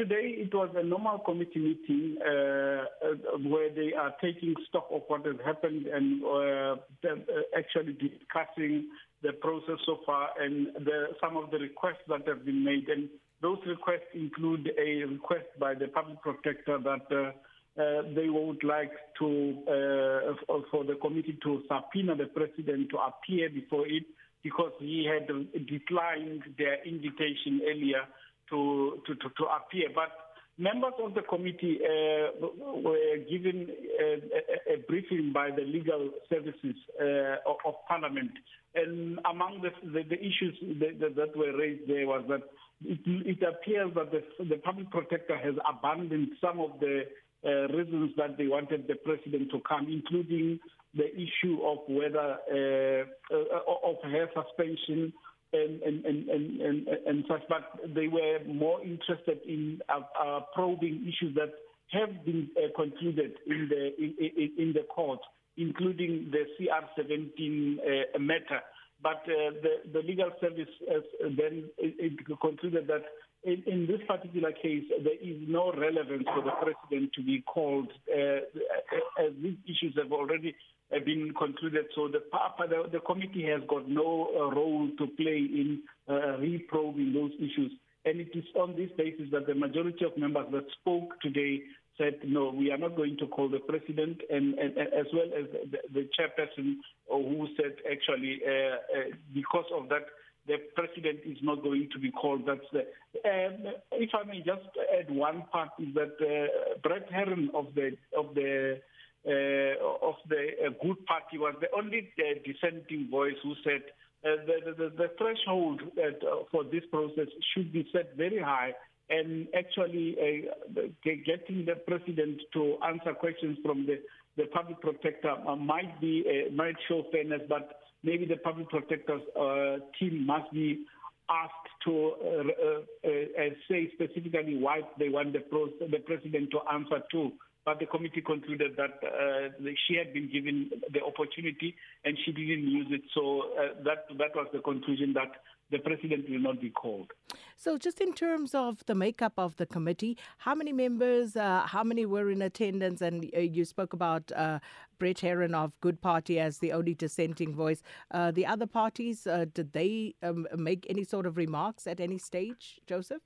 today it was a normal committee meeting uh, uh, where they are taking stock of what has happened and uh, actually discussing the process so far and the, some of the requests that have been made. And those requests include a request by the public protector that uh, they would like to uh, for the committee to subpoena the president to appear before it because he had declined their invitation earlier to to, to, to appear. But members of the committee uh, were given a, a, briefing by the legal services uh, of, Parliament, and among the, the, the issues that, that, were raised there was that it, it appears that the, the public protector has abandoned some of the uh, reasons that they wanted the president to come, including the issue of whether uh, uh, of her suspension and and, and, and, and, such, but they were more interested in uh, uh, probing issues that have been uh, concluded in the in, in, in, the court, including the CR17 uh, matter. But uh, the, the legal service then it, it concluded that in, in, this particular case, there is no relevance for the president to be called, uh, as these issues have already been concluded. So the, the, the committee has got no uh, role to play in uh, reprobing those issues. And it is on this basis that the majority of members that spoke today said, no, we are not going to call the president, and, and, and as well as the, the chairperson who said, actually, uh, uh, because of that, the president is not going to be called. That's the. Um, if I may just add one part is that uh, Brett Herron of the of the uh, of the uh, Good Party was the only uh, dissenting voice who said uh, the, the, the threshold uh, for this process should be set very high. And actually, uh, getting the president to answer questions from the, the public protector might be might show fairness, but maybe the public protector's uh, team must be asked to uh, uh, uh, say specifically why they want the, pro- the president to answer to but the committee concluded that uh, she had been given the opportunity and she didn't use it. So uh, that that was the conclusion that the president will not be called. So, just in terms of the makeup of the committee, how many members, uh, how many were in attendance? And uh, you spoke about uh, Brett Herron of Good Party as the only dissenting voice. Uh, the other parties, did they um, make any sort of remarks at any stage, Joseph?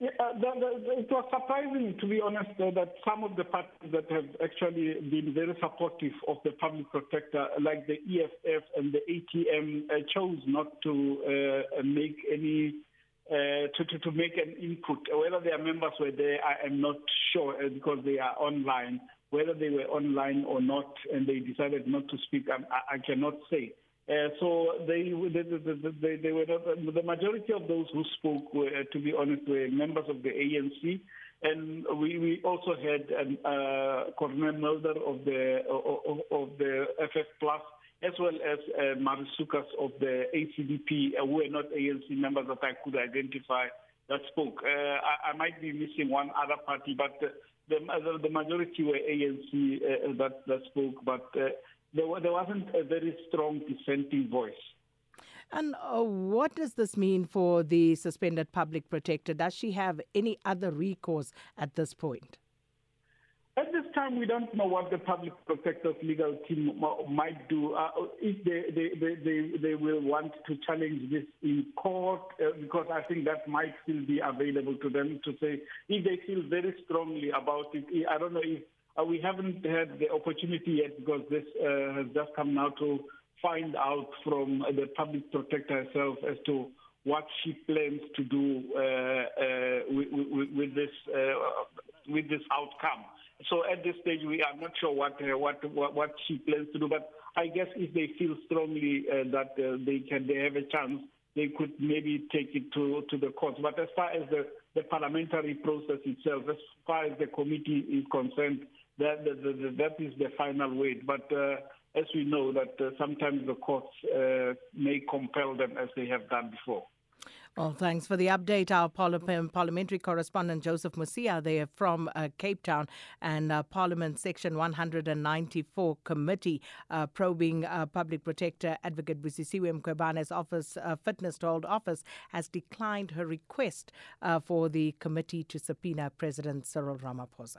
Yeah, uh, the, the, it was surprising, to be honest, uh, that some of the parties that have actually been very supportive of the public protector, like the EFF and the ATM, uh, chose not to uh, make any uh, to, to, to make an input. Whether their members were there, I am not sure uh, because they are online. Whether they were online or not, and they decided not to speak, I, I cannot say. Uh, so they, they, they, they, were the majority of those who spoke, were, to be honest, were members of the ANC, and we, we also had um, uh, Corné Mulder of the of, of the FF Plus, as well as uh, Marie Sukers of the ACDP, uh, who were not ANC members that I could identify that spoke. Uh, I, I, might be missing one other party, but the, the majority were ANC uh, that, that spoke, but. There, there wasn't a very strong dissenting voice. And uh, what does this mean for the suspended public protector? Does she have any other recourse at this point? At this time, we don't know what the public protector's legal team might do. Uh, if they, they, they, they, they will want to challenge this in court, uh, because I think that might still be available to them to say, if they feel very strongly about it. I don't know if uh, we haven't had the opportunity yet because this uh, has just come now to find out from the public protector herself as to what she plans to do uh, uh with, with, with, this uh, with this outcome. So at this stage, we are not sure what uh, what, what, what she plans to do. But I guess if they feel strongly that they can, they have a chance, they could maybe take it to to the courts. But as far as the the parliamentary process itself, as far as the committee is concerned, that, that, that, that is the final weight. But uh, as we know, that uh, sometimes the courts uh, may compel them as they have done before. Well, thanks for the update. Our parliamentary correspondent Joseph Musia there from uh, Cape Town and uh, Parliament Section 194 Committee uh, probing uh, Public Protector Advocate Busisiwe Mkhwebane's office uh, fitness to hold office has declined her request uh, for the committee to subpoena President Cyril Ramaphosa.